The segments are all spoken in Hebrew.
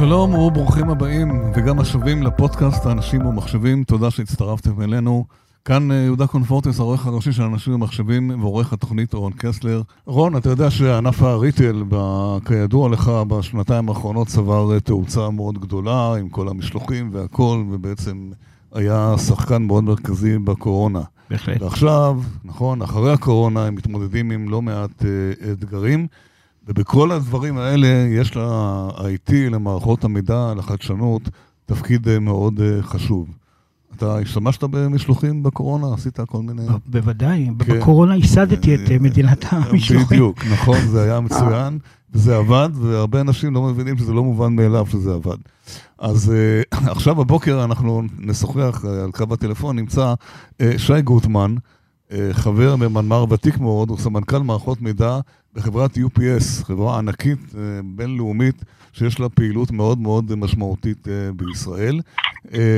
שלום וברוכים הבאים וגם השבים לפודקאסט האנשים ומחשבים, תודה שהצטרפתם אלינו. כאן אה, יהודה קונפורטס, העורך הראשי של אנשים ומחשבים ועורך התוכנית רון קסלר. רון, אתה יודע שענף הריטל, כידוע לך, בשנתיים האחרונות צבר אה, תאוצה מאוד גדולה עם כל המשלוחים והכל, ובעצם היה שחקן מאוד מרכזי בקורונה. בהחלט. ועכשיו, נכון, אחרי הקורונה הם מתמודדים עם לא מעט uh, אתגרים, ובכל הדברים האלה יש ל-IT, למערכות המידע, לחדשנות, תפקיד uh, מאוד uh, חשוב. אתה השתמשת במשלוחים בקורונה? עשית כל מיני... בוודאי, כן. בקורונה ייסדתי את מדינת המשלוחים. בדיוק, נכון, זה היה מצוין, וזה עבד, והרבה אנשים לא מבינים שזה לא מובן מאליו שזה עבד. אז עכשיו בבוקר אנחנו נשוחח על קו הטלפון, נמצא שי גוטמן, חבר ממנמ"ר ותיק מאוד, הוא סמנכ"ל מערכות מידע בחברת UPS, חברה ענקית uh, בינלאומית שיש לה פעילות מאוד מאוד משמעותית uh, בישראל.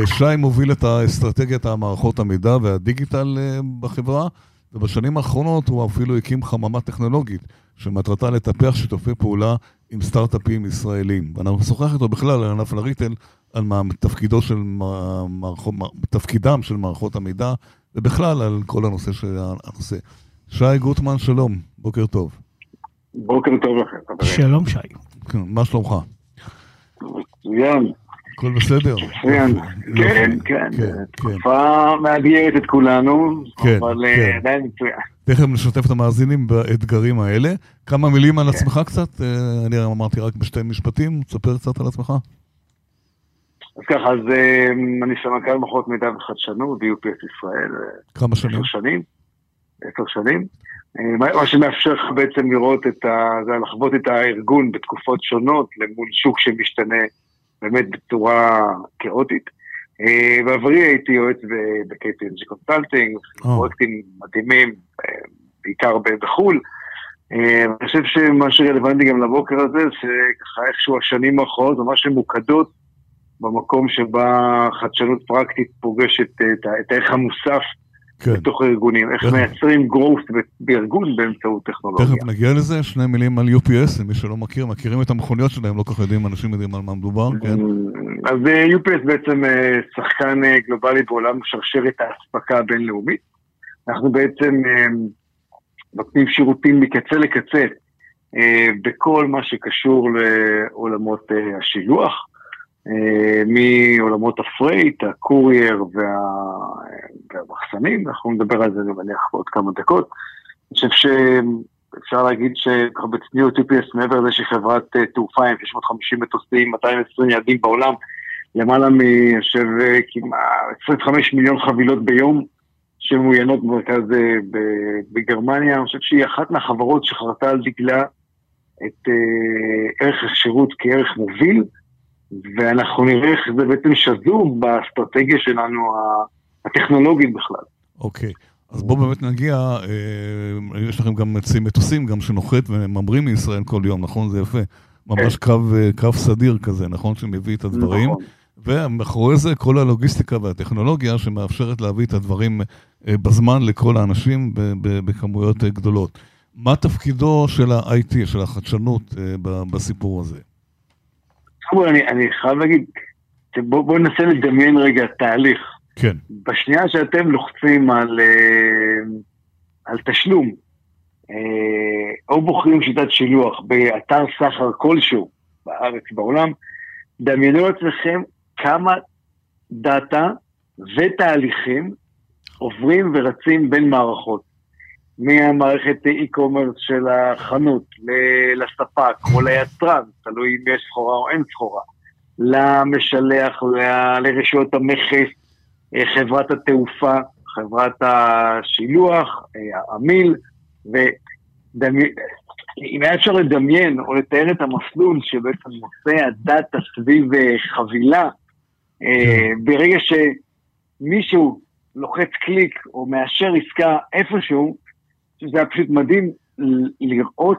שי מוביל את אסטרטגיית המערכות המידע והדיגיטל בחברה, ובשנים האחרונות הוא אפילו הקים חממה טכנולוגית שמטרתה לטפח שיתופי פעולה עם סטארט-אפים ישראלים. ואנחנו נשוחח איתו בכלל על ענף הריטל, על מה, תפקידו של מערכות, תפקידם של מערכות המידע, ובכלל על כל הנושא של הנושא. שי גוטמן, שלום, בוקר טוב. בוקר טוב לכם, חברים. שלום, שי. כן, מה שלומך? מצוין. הכל בסדר? מצוין. כן, כן, כן. תקופה מאתגרת את כולנו, כן, אבל כן. אה, עדיין מצוין. תכף נשתף את המאזינים באתגרים האלה. כמה מילים על עצמך קצת? אה, אני אמרתי רק בשתי משפטים, תספר קצת על עצמך. אז ככה, אז אה, אני סמנכ"ל מערכות מידע וחדשנות ב-UPS ישראל. כמה שנים? עשר שנים. עשר שנים. מה שמאפשר לך בעצם לראות את ה... זה לחוות את הארגון בתקופות שונות למול שוק שמשתנה באמת בצורה כאוטית. בעברי הייתי יועץ ב-KPMG Consulting, פרויקטים מדהימים, בעיקר בחו"ל. אני חושב שמה שרלוונטי גם לבוקר הזה, שככה איכשהו השנים האחרונות ממש ממוקדות במקום שבה חדשנות פרקטית פוגשת את הערך המוסף כן. בתוך הארגונים, איך מייצרים growth בארגון באמצעות טכנולוגיה. תכף נגיע לזה, שני מילים על UPS, למי שלא מכיר, מכירים את המכוניות שלהם, לא כל כך יודעים, אנשים יודעים על מה מדובר, כן? אז UPS בעצם שחקן גלובלי בעולם שרשרת האספקה הבינלאומית. אנחנו בעצם נותנים שירותים מקצה לקצה בכל מה שקשור לעולמות השילוח. מעולמות הפרייט, הקורייר וה... והמחסנים, אנחנו נדבר על זה, אני מניח, בעוד כמה דקות. אני חושב שאפשר להגיד שככה בצניעות UPS, מעבר לזה שחברת תעופה עם 650 מטוסים, 220 יעדים בעולם, למעלה מיושב כמעט 25 מיליון חבילות ביום שמעוינות במרכז בגרמניה. אני חושב שהיא אחת מהחברות שחרתה על דגלה את ערך השירות כערך מוביל. ואנחנו נראה איך זה בעצם שזור באסטרטגיה שלנו הטכנולוגית בכלל. אוקיי. Okay. אז בואו באמת נגיע, אה, יש לכם גם מטוסים גם שנוחת וממרים מישראל כל יום, נכון? זה יפה. ממש כן. קו, קו סדיר כזה, נכון? שמביא את הדברים. נכון. ומאחורי זה כל הלוגיסטיקה והטכנולוגיה שמאפשרת להביא את הדברים בזמן לכל האנשים בכמויות גדולות. מה תפקידו של ה-IT, של החדשנות בסיפור הזה? תראו, אני, אני חייב להגיד, בואו בוא ננסה לדמיין רגע תהליך. כן. בשנייה שאתם לוחצים על, על תשלום, או בוחרים שיטת שילוח באתר סחר כלשהו בארץ, בעולם, דמיינו לעצמכם כמה דאטה ותהליכים עוברים ורצים בין מערכות. מהמערכת e-commerce של החנות לספק או ליצרן, תלוי אם יש סחורה או אין סחורה, למשלח, לרשויות המכס, חברת התעופה, חברת השילוח, המיל, ואם היה אפשר לדמיין או לתאר את המסלול שבעצם נושא הדאטה סביב חבילה, כן. ברגע שמישהו לוחץ קליק או מאשר עסקה איפשהו, זה היה פשוט מדהים לראות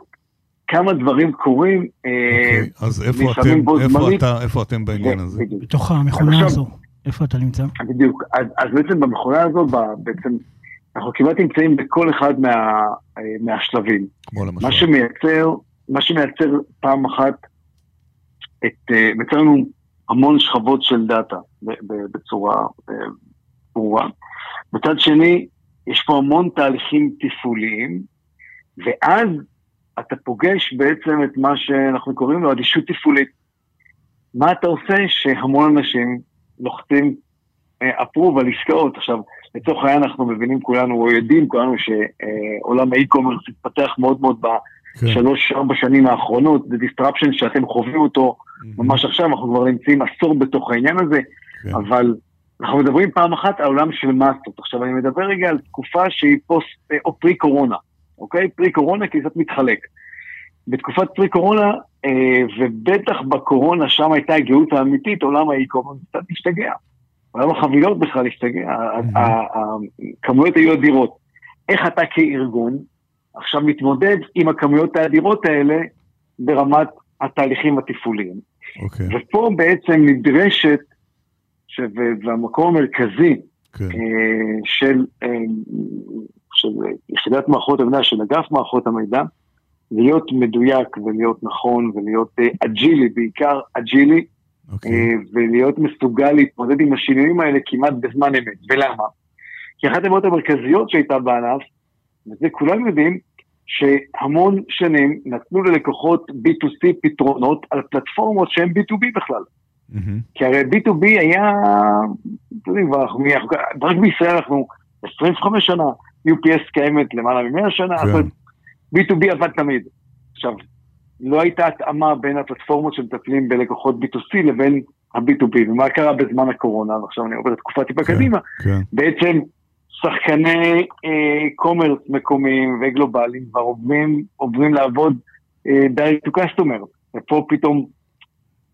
כמה דברים קורים. אוקיי, אז איפה אתם, איפה, אתה, איפה אתם בעניין הזה? בתוך המכונה הזו, איפה אתה נמצא? בדיוק, אז, אז בעצם במכונה הזו, בעצם, אנחנו כמעט נמצאים בכל אחד מה, מהשלבים. כמו למשל. מה שמייצר, מה שמייצר פעם אחת את, מייצר לנו המון שכבות של דאטה בצורה ברורה. מצד שני, יש פה המון תהליכים תפעוליים, ואז אתה פוגש בעצם את מה שאנחנו קוראים לו אדישות תפעולית. מה אתה עושה שהמון אנשים לוחצים אפרוב על עסקאות? עכשיו, לצורך העניין אנחנו מבינים כולנו, או יודעים כולנו שעולם האי-קומרס התפתח מאוד מאוד בשלוש-ארבע כן. שנים האחרונות, זה disruption שאתם חווים אותו ממש עכשיו, אנחנו כבר נמצאים עשור בתוך העניין הזה, כן. אבל אנחנו מדברים פעם אחת על עולם של מסות. עכשיו, אני מדבר רגע על תקופה שהיא פוסט, או פרי קורונה, אוקיי? פרי קורונה כי זה מתחלק. בתקופת פרי קורונה, אה, ובטח בקורונה, שם הייתה הגאות האמיתית, עולם האי-קומרס קצת השתגע. עולם החבילות בכלל השתגע, הכמויות היו אדירות. איך אתה כארגון עכשיו מתמודד עם הכמויות האדירות האלה ברמת התהליכים התפעוליים. Okay. אוקיי. ופה בעצם נדרשת, והמקום המרכזי. כן. אה, של, אה, של יחידת מערכות המידע, של אגף מערכות המידע, להיות מדויק ולהיות נכון ולהיות אה, אג'ילי, בעיקר אג'ילי, okay. אוקיי. ולהיות מסוגל להתמודד עם השינויים האלה כמעט בזמן אמת. ולמה? כי אחת הבעיות המרכזיות שהייתה בענף, וזה כולם יודעים, שהמון שנים נתנו ללקוחות B2C פתרונות על פלטפורמות שהן B2B בכלל. Mm-hmm. כי הרי B2B היה, אתם יודעים, רק בישראל אנחנו 25 שנה, UPS קיימת למעלה מ-100 שנה, כן. אז B2B עבד תמיד. עכשיו, לא הייתה התאמה בין הפלטפורמות שמטפלים בלקוחות B2C לבין ה-B2B, ומה קרה בזמן הקורונה, ועכשיו אני עובר לתקופה טיפה כן, קדימה, כן. בעצם שחקני קומרס אה, מקומיים וגלובליים כבר עוברים, עוברים לעבוד אה, direct to customer, ופה פתאום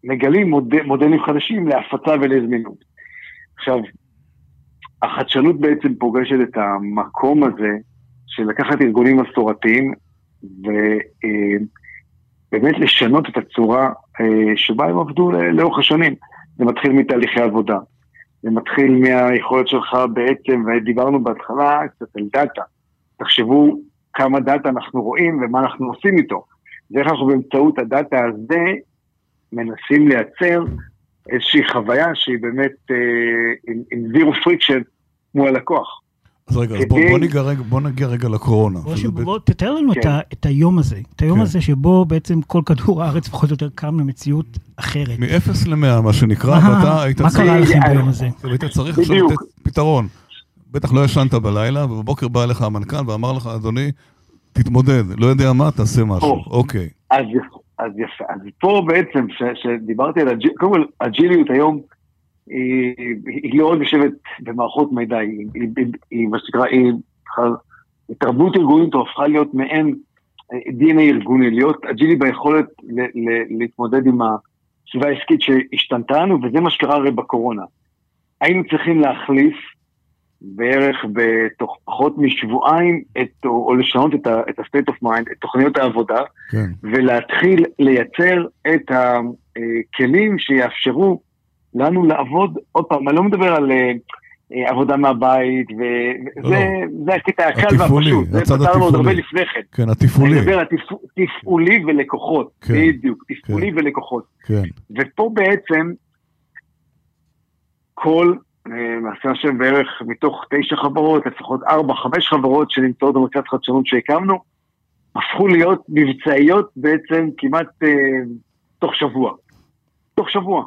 מגלים מוד, מודלים חדשים להפצה ולזמינות. עכשיו, החדשנות בעצם פוגשת את המקום הזה של לקחת ארגונים מסורתיים ובאמת אה, לשנות את הצורה אה, שבה הם עבדו לאורך השנים. זה מתחיל מתהליכי עבודה, זה מתחיל מהיכולת שלך בעצם, ודיברנו בהתחלה קצת על דאטה. תחשבו כמה דאטה אנחנו רואים ומה אנחנו עושים איתו. ואיך אנחנו באמצעות הדאטה הזה מנסים לייצר איזושהי חוויה שהיא באמת אה, עם, zero friction מול הלקוח. אז רגע, כדי... בוא, בוא, ניגע, בוא נגיע רגע לקורונה. בוא, שבוא, בוא תתאר לנו כן. את, ה, את היום הזה, את היום כן. הזה שבו בעצם כל כדור הארץ פחות או יותר קם למציאות אחרת. מ-0 ל-100, מה שנקרא, ואתה היית צריך... מה קרה לכם ביום הזה? היית צריך עכשיו לתת פתרון. בטח לא ישנת בלילה, ובבוקר בא אליך המנכ"ל ואמר לך, אדוני, תתמודד, לא יודע מה, תעשה משהו. אוקיי. אז, אז יפה. אז פה בעצם, שדיברתי על הג'יליות, קודם כל, הג'יליות היום, היא, היא לא רק יושבת במערכות מידע, היא, היא, היא, היא מה שנקרא, היא תרבות ארגונית הפכה להיות מעין DNA ארגוני, להיות אג'ילי ביכולת ל, ל, להתמודד עם הסביבה העסקית שהשתנתה לנו, וזה מה שקרה הרי בקורונה. היינו צריכים להחליף בערך בתוך פחות משבועיים, את, או, או לשנות את ה-state of mind, את תוכניות העבודה, כן. ולהתחיל לייצר את הכלים שיאפשרו לנו לעבוד, עוד פעם, אני לא מדבר על uh, עבודה מהבית, וזה לא. הקטע הקל והפשוט, זה פתרנו עוד הרבה לפני כן. כן, התפעולי. אני מדבר על תפעולי ולקוחות, כן, בדיוק, תפעולי כן. ולקוחות. כן. ופה בעצם, כל, מעשה השם בערך מתוך תשע חברות, לפחות ארבע, חמש חברות שנמצאות במרכז חדשנות שהקמנו, הפכו להיות מבצעיות בעצם כמעט uh, תוך שבוע. תוך שבוע.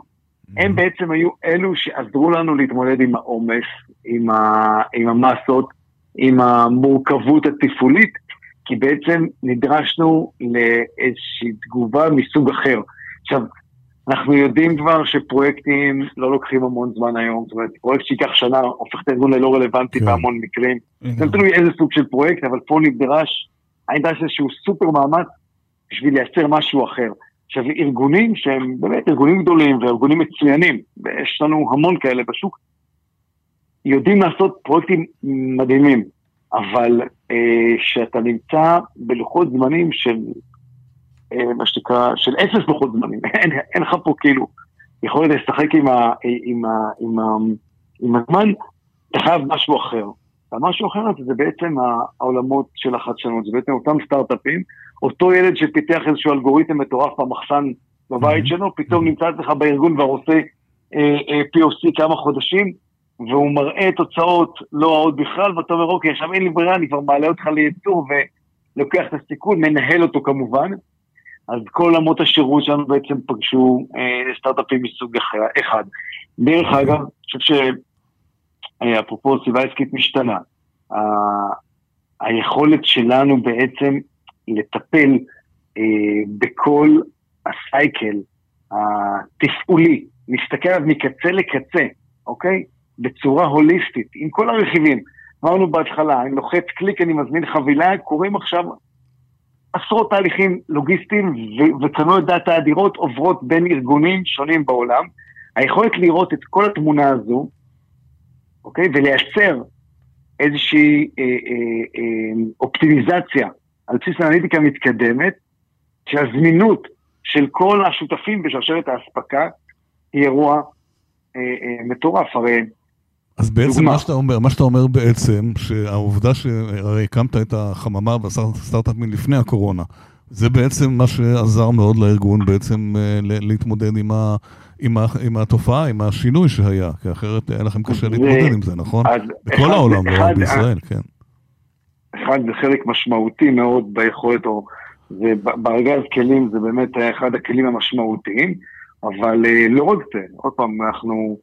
הם בעצם היו אלו שעזרו לנו להתמודד עם העומס, עם, ה, עם המסות, עם המורכבות התפעולית, כי בעצם נדרשנו לאיזושהי תגובה מסוג אחר. עכשיו, אנחנו יודעים כבר שפרויקטים לא לוקחים המון זמן היום, זאת אומרת, פרויקט שייקח שנה הופך את הארגון ללא רלוונטי כן. בהמון מקרים. זה תלוי איזה סוג של פרויקט, אבל פה נדרש, נדרש איזשהו סופר מאמץ בשביל לייצר משהו אחר. עכשיו, ארגונים שהם באמת ארגונים גדולים וארגונים מצוינים, ויש לנו המון כאלה בשוק, יודעים לעשות פרויקטים מדהימים, אבל כשאתה אה, נמצא בלוחות זמנים של, אה, מה שנקרא, של אפס לוחות זמנים, אין, לך פה כאילו יכולת לשחק עם, ה, עם, ה, עם, ה, עם הזמן, אתה חייב משהו אחר. והמשהו אחר זה בעצם העולמות של החדשנות, זה בעצם אותם סטארט-אפים אותו ילד שפיתח איזשהו אלגוריתם מטורף במחסן בבית שלו, פתאום נמצא אצלך בארגון כבר עושה אה, אה, POC כמה חודשים, והוא מראה תוצאות לא רעות בכלל, ואתה אומר, אוקיי, עכשיו אין לי ברירה, אני כבר מעלה אותך לייצור ולוקח את הסיכון, מנהל אותו כמובן. אז כל עמות השירות שלנו בעצם פגשו אה, סטארט-אפים מסוג אחד. דרך אגב, אני חושב שאפרופו סביבה עסקית משתנה, ה... היכולת שלנו בעצם לטפל אה, בכל הסייקל התפעולי, להסתכל עליו מקצה לקצה, אוקיי? בצורה הוליסטית, עם כל הרכיבים. אמרנו בהתחלה, אני לוחץ קליק, אני מזמין חבילה, קורים עכשיו עשרות תהליכים לוגיסטיים וקנו דאטה אדירות עוברות בין ארגונים שונים בעולם. היכולת לראות את כל התמונה הזו, אוקיי? ולייצר איזושהי אה, אה, אה, אופטימיזציה על בסיס אנליטיקה מתקדמת, שהזמינות של כל השותפים בשרשרת האספקה היא אירוע אה, אה, מטורף. הרי אז בעצם מה שאתה אומר, מה שאתה אומר בעצם, שהעובדה שהרי הקמת את החממה בסטארט-אפים לפני הקורונה, זה בעצם מה שעזר מאוד לארגון בעצם אה, להתמודד עם, ה, עם, ה, עם התופעה, עם השינוי שהיה, כי אחרת היה לכם קשה להתמודד עם זה, נכון? בכל אחד, העולם, לא רק בישראל, כן. אחד, זה חלק משמעותי מאוד ביכולת, או זה בארגז כלים זה באמת אחד הכלים המשמעותיים, אבל אה, לא רק זה, עוד פעם, אנחנו...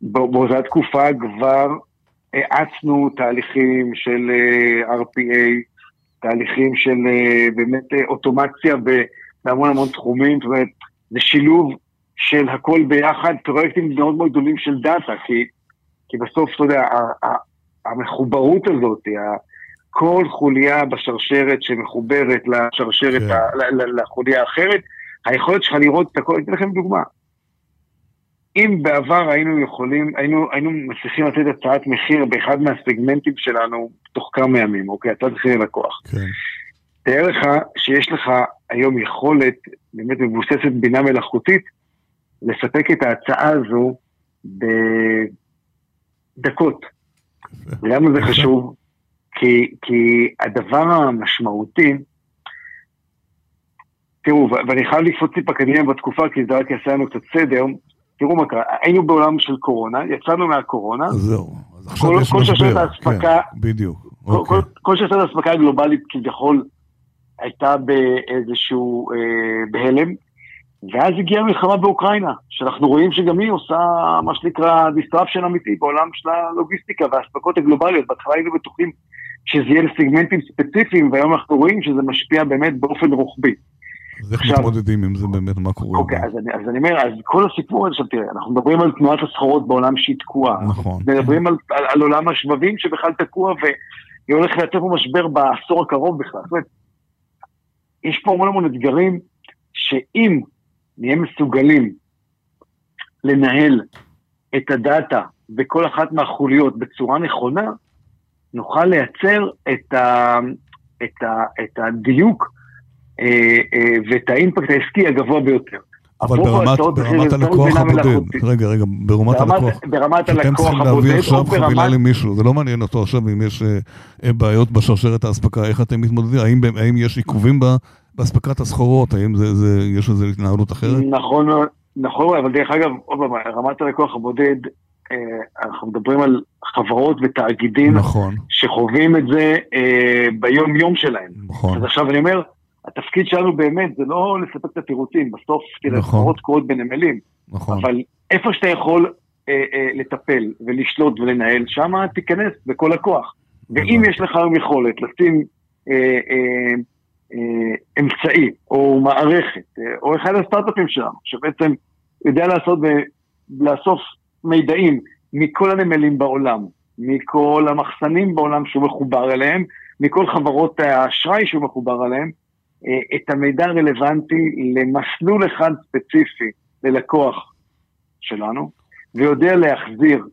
באותה תקופה כבר האצנו תהליכים של אה, RPA, תהליכים של אה, באמת אה, אוטומציה בהמון המון תחומים, זאת אומרת, זה שילוב של הכל ביחד, פרויקטים מאוד מאוד גדולים של דאטה, כי, כי בסוף, אתה יודע, המחוברות הזאת, כל חוליה בשרשרת שמחוברת לשרשרת, כן. לחוליה האחרת, היכולת שלך לראות את הכל, אני אתן לכם דוגמה. אם בעבר היינו יכולים, היינו, היינו מצליחים לתת הצעת מחיר באחד מהסגמנטים שלנו תוך כמה ימים, אוקיי? הצעת מחיר ללקוח. כן. תאר לך שיש לך היום יכולת, באמת מבוססת בינה מלאכותית, לספק את ההצעה הזו בדקות. למה זה חשוב? כי, כי הדבר המשמעותי, תראו, ואני חייב לקפוץ טיפה קדימה בתקופה, כי זה רק יעשה לנו קצת סדר, תראו מה קרה, היינו בעולם של קורונה, יצאנו מהקורונה. זהו, אז עכשיו כל, יש כל משבר. האספקה, כן, בדיוק. כל, אוקיי. כל, כל שרשרת האספקה הגלובלית כביכול הייתה באיזשהו, אה, בהלם, ואז הגיעה המלחמה באוקראינה, שאנחנו רואים שגם היא עושה מה שנקרא disruption אמיתי בעולם של הלוגיסטיקה והאספקות הגלובליות. בהתחלה היינו בטוחים שזה יהיה לסגמנטים ספציפיים, והיום אנחנו רואים שזה משפיע באמת באופן רוחבי. אז איך מתמודדים עם זה באמת, מה קורה? אוקיי, אז אני, אז אני אומר, אז כל הסיפור הזה, עכשיו תראה, אנחנו מדברים על תנועת הסחורות בעולם שהיא תקועה. נכון. מדברים על, על, על עולם השבבים שבכלל תקוע, והיא הולכת לייצר פה משבר בעשור הקרוב בכלל. זאת אומרת, יש פה המון המון אתגרים, שאם נהיה מסוגלים לנהל את הדאטה בכל אחת מהחוליות בצורה נכונה, נוכל לייצר את, ה, את, ה, את הדיוק ואת האימפקט העסקי הגבוה ביותר. אבל ברמת, ברמת הלקוח הבודד, רגע, רגע, ברמת הלקוח, ברמת הלקוח הבודד, אתם צריכים להביא עכשיו חבילה למישהו, זה לא מעניין אותו עכשיו אם יש אה, בעיות בשרשרת האספקה, איך אתם מתמודדים, האם, האם יש עיכובים באספקת הסחורות, האם זה, זה, יש לזה התנהלות אחרת? נכון, נכון, אבל דרך אגב, עוד פעם, רמת הלקוח הבודד, אנחנו מדברים על חברות ותאגידים, נכון. שחווים את זה ביום יום שלהם. נכון. אז עכשיו אני אומר, התפקיד שלנו באמת זה לא לספק את התירוצים, בסוף, תראה, נכון. סחורות קורות בנמלים, נכון. אבל איפה שאתה יכול אה, אה, לטפל ולשלוט ולנהל, שם תיכנס בכל הכוח. נכון. ואם יש לך היום יכולת לשים אה, אה, אה, אמצעי או מערכת, אה, או אחד הסטארט-אפים שלנו, שבעצם יודע לעשות, ב, לאסוף מידעים מכל הנמלים בעולם, מכל המחסנים בעולם שהוא מחובר אליהם, מכל חברות האשראי שהוא מחובר אליהם, את המידע הרלוונטי למסלול אחד ספציפי ללקוח שלנו, ויודע להחזיר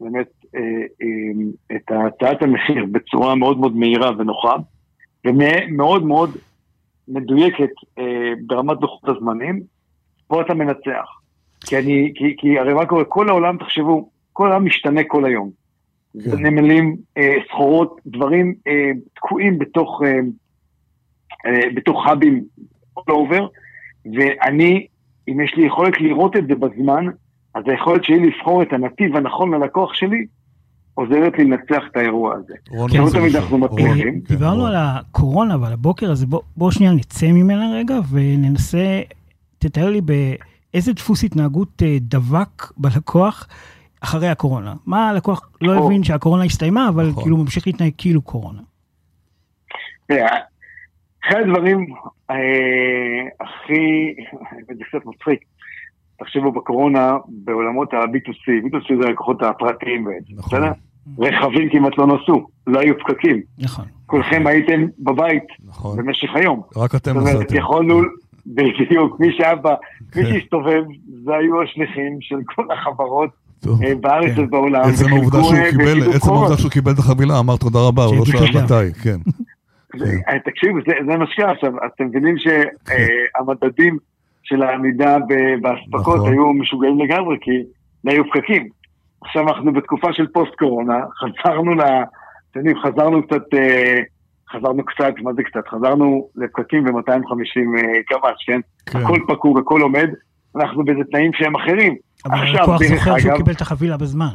באמת אה, אה, את הצעת המחיר בצורה מאוד מאוד מהירה ונוחה, ומאוד מאוד מדויקת ברמת דוחות הזמנים, פה אתה מנצח. כי אני, כי, כי הרי מה קורה, כל העולם, תחשבו, כל העולם משתנה כל היום. כן. נמלים, סחורות, דברים תקועים בתוך אה, בתוך האבים all over, ואני, אם יש לי יכולת לראות את זה בזמן, אז היכולת שלי לבחור את הנתיב הנכון ללקוח שלי, עוזרת לי לנצח את האירוע הזה. כי לא תמיד אנחנו מצליחים. דיברנו על הקורונה ועל הבוקר הזה, בואו שנייה נצא ממנה רגע וננסה, תתאר לי באיזה דפוס התנהגות אה, דבק בלקוח אחרי הקורונה. מה הלקוח לא הבין שהקורונה הסתיימה, אבל נכון. כאילו ממשיך להתנהג כאילו קורונה. אחד הדברים אה, הכי, זה קצת מצחיק, תחשבו בקורונה, בעולמות ה-B2C, B2C זה הלקוחות הפרטיים בעצם, נכון. בסדר? רכבים כמעט לא נסעו, לא היו פקקים. נכון. כולכם הייתם בבית נכון. במשך היום. רק אתם נסעתם. זאת אומרת, יכולנו, בדיוק, מי שהיה בה, מי כן. שהסתובב, זה היו השליחים של כל החברות. אה, בארץ כן. ובעולם. עצם העובדה שהוא קיבל, עצם העובדה שהוא קיבל את החבילה, אמר תודה רבה, הוא לא שאל מתי, כן. כן. אה, תקשיבו, זה מה שקרה עכשיו, אתם מבינים שהמדדים של העמידה באספקות נכון. היו משוגעים לגמרי, כי היו פקקים. עכשיו אנחנו בתקופה של פוסט קורונה, חזרנו ל... אתם יודעים, חזרנו קצת, אה, חזרנו קצת, מה זה קצת? חזרנו לפקקים ב-250 קמ"ש, כן? כן? הכל פקוק, הכל עומד, אנחנו באיזה תנאים שהם אחרים. אבל הלקוח זוכר שהוא קיבל את החבילה בזמן.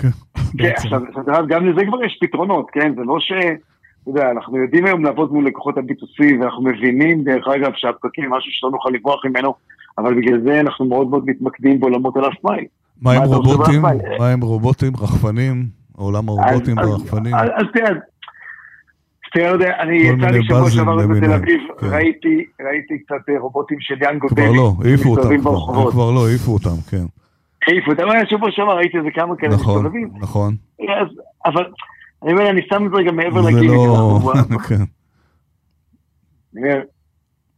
כן, כן עכשיו, גם לזה כבר יש פתרונות, כן? זה לא ש... אתה יודע, אנחנו יודעים היום לעבוד מול לקוחות ה-B2C, ואנחנו מבינים, דרך אגב, שהפקקים משהו שלא נוכל לברוח ממנו, אבל בגלל זה אנחנו מאוד מאוד מתמקדים בעולמות הלאסט מייל. מה עם רובוטים? מה עם רובוטים, רחפנים? עולם הרובוטים והרחפנים? אז תראה, תראה, אני יצא לי שבוע שעבר בתל אביב, כן. ראיתי, ראיתי קצת אה, רובוטים של יאן גודלי. כבר לא, העיפו אותם כבר, כבר לא, העיפו אותם, כן. העיפו אותם, שבוע שעבר ראיתי איזה כמה כאלה מסתובבים. נכון, נכון. אבל אני אומר, אני שם את זה רגע מעבר לגיל. זה לא... כן. אני אומר,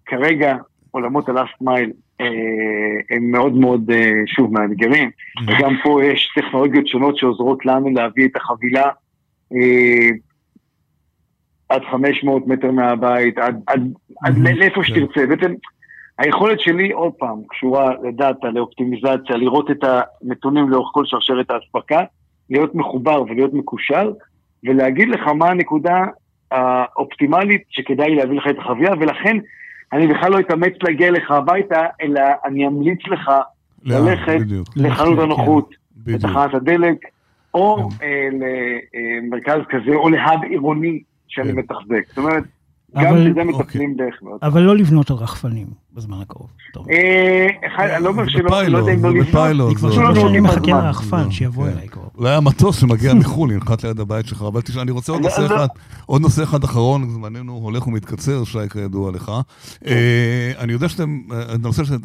כרגע עולמות הלאסט מייל אה, הם מאוד מאוד, אה, שוב, מאתגרים, mm-hmm. וגם פה יש טכנולוגיות שונות שעוזרות לנו להביא את החבילה אה, עד 500 מטר מהבית, עד, עד, עד mm-hmm. לאיפה כן. שתרצה. בעצם היכולת שלי, עוד פעם, קשורה לדאטה, לאופטימיזציה, לראות את הנתונים לאורך כל שרשרת האספקה, להיות מחובר ולהיות מקושר, ולהגיד לך מה הנקודה האופטימלית שכדאי להביא לך את החבילה, ולכן אני בכלל לא אתאמץ להגיע לך הביתה, אלא אני אמליץ לך ללכת לחנות הנוחות, לתחנת הדלק, או כן. אה, למרכז כזה, או להאב עירוני שאני כן. מתחזק. זאת אומרת, גם לזה אוקיי. מטפלים דרך מאוד. אבל לא לבנות על רחפנים בזמן הקרוב. אה, אחד, אני לא אומר שלא, לא יודע אם לא לבנות. אני כבר אני מחכה לרחפן שיבוא כן. אליי קרוב. אולי המטוס שמגיע מחו"ל ינחת ליד הבית שלך, אבל תשמע, אני רוצה עוד נושא אחד, עוד נושא אחד אחרון, זמננו הולך ומתקצר, שי, כידוע לך. אה, אני יודע שאתם, הנושא של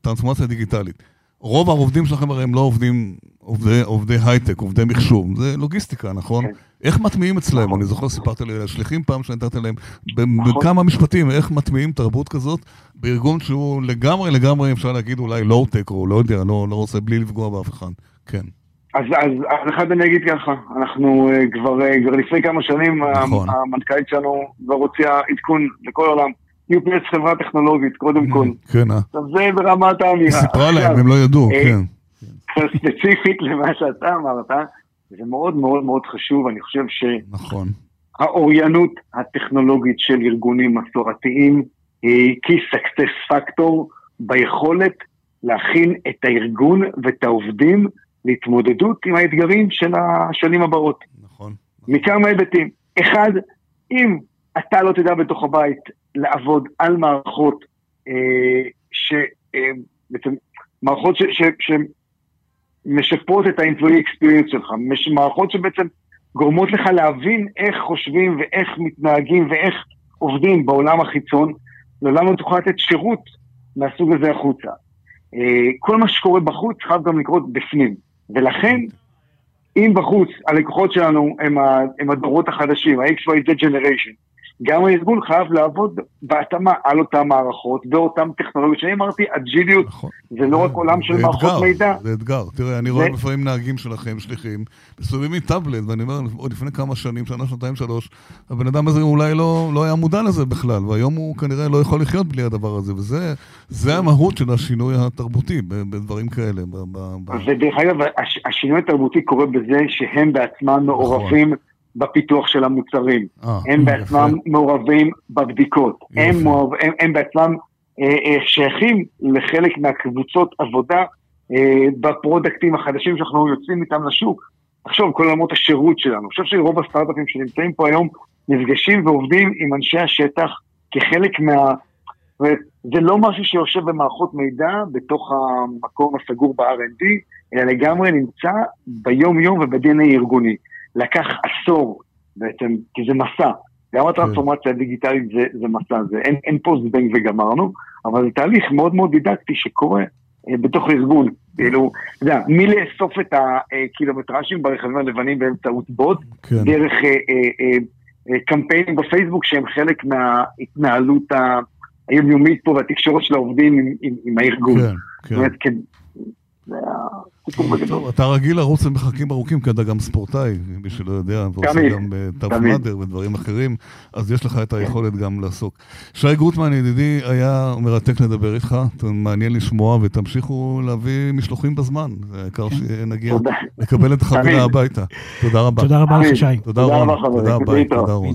טרנספורמציה דיגיטלית. רוב העובדים שלכם הרי הם לא עובדים, עובדי, עובדי הייטק, עובדי מחשוב, זה לוגיסטיקה, נכון? כן. איך מטמיעים אצלם? נכון. אני זוכר, סיפרת לי על השליחים פעם שנתת להם, נכון. בכמה משפטים, איך מטמיעים תרבות כזאת בארגון שהוא לגמרי לגמרי, אפשר להגיד אולי לואו-טק, או לא יודע, לא, לא רוצה בלי לפגוע באף אחד. כן. אז, אז, אז אחד אני אגיד ככה, אנחנו uh, כבר, uh, כבר לפני כמה שנים, נכון. המנכ"לית שלנו כבר הוציאה עדכון לכל העולם. UPS חברה טכנולוגית, קודם כל. כן, אה. זה ברמת האמירה. היא סיפרה להם, הם לא ידעו, אה, כן. ספציפית למה שאתה אמרת, זה מאוד מאוד מאוד חשוב, אני חושב נכון. שהאוריינות הטכנולוגית של ארגונים מסורתיים היא key success factor ביכולת להכין את הארגון ואת העובדים להתמודדות עם האתגרים של השנים הבאות. נכון. מכמה היבטים. אחד, אם אתה לא תדע בתוך הבית לעבוד על מערכות אה, שבעצם, אה, מערכות שמשפרות את ה-employee experience שלך, מערכות שבעצם גורמות לך להבין איך חושבים ואיך מתנהגים ואיך עובדים בעולם החיצון, לעולם לא תוכל לתת שירות מהסוג הזה החוצה. אה, כל מה שקורה בחוץ חייב גם לקרות בפנים, ולכן אם בחוץ הלקוחות שלנו הם הדורות החדשים, ה-XYZ Generation, גם הארגון חייב לעבוד בהתאמה על אותן מערכות, באותן טכנולוגיות. שאני אמרתי, אג'יליות נכון. זה לא רק עולם של מערכות מידע. זה אתגר. תראה, אני רואה לפעמים נהגים שלכם, שליחים, מסתובבים מטאבלט, ואני אומר, עוד לפני כמה שנים, שנה, שנתיים, שלוש, הבן אדם הזה אולי לא, לא היה מודע לזה בכלל, והיום הוא כנראה לא יכול לחיות בלי הדבר הזה, וזה המהות של השינוי התרבותי בדברים כאלה. ודרך אגב, השינוי התרבותי קורה בזה שהם בעצמם מעורבים. נכון. בפיתוח של המוצרים. 아, אה, הם בעצמם. מעורבים בבדיקות. הם, מעורב, הם, הם בעצמם שייכים לחלק מהקבוצות עבודה בפרודקטים החדשים שאנחנו יוצאים איתם לשוק. תחשוב, כל עולמות השירות שלנו. אני חושב שרוב הסטארט-אפים שנמצאים פה היום נפגשים ועובדים עם אנשי השטח כחלק מה... זה לא משהו שיושב במערכות מידע בתוך המקום הסגור ב-R&D, אלא לגמרי נמצא ביום-יום וב-DNA ארגוני. לקח עשור בעצם, כי זה מסע. גם הטרנספורמציה הדיגיטלית זה, זה מסע, זה, אין, אין פה זבנג וגמרנו, אבל זה תהליך מאוד מאוד דידקטי שקורה אה, בתוך ארגון. כאילו, אתה יודע, מלאסוף את הקילומטראז'ים ברכבים הלבנים באמצעות בוט, כן. דרך אה, אה, אה, קמפיינים בפייסבוק שהם חלק מההתנהלות היומיומית פה והתקשורת של העובדים עם, עם, עם הארגון. כן, כן. זאת אומרת, זה הסיפור בגדול. אתה רגיל לרוץ למחקים ארוכים, כי אתה גם ספורטאי, מי שלא יודע, אתה עושה גם תו מדר ודברים אחרים, אז יש לך את היכולת גם לעסוק. שי גרוטמן, ידידי, היה מרתק לדבר איתך, מעניין לשמוע, ותמשיכו להביא משלוחים בזמן. זה העיקר כן. שנגיע לקבל את החבילה הביתה. תודה רבה. תודה רבה לך, שי. תודה רון. תודה רבה. תודה רון.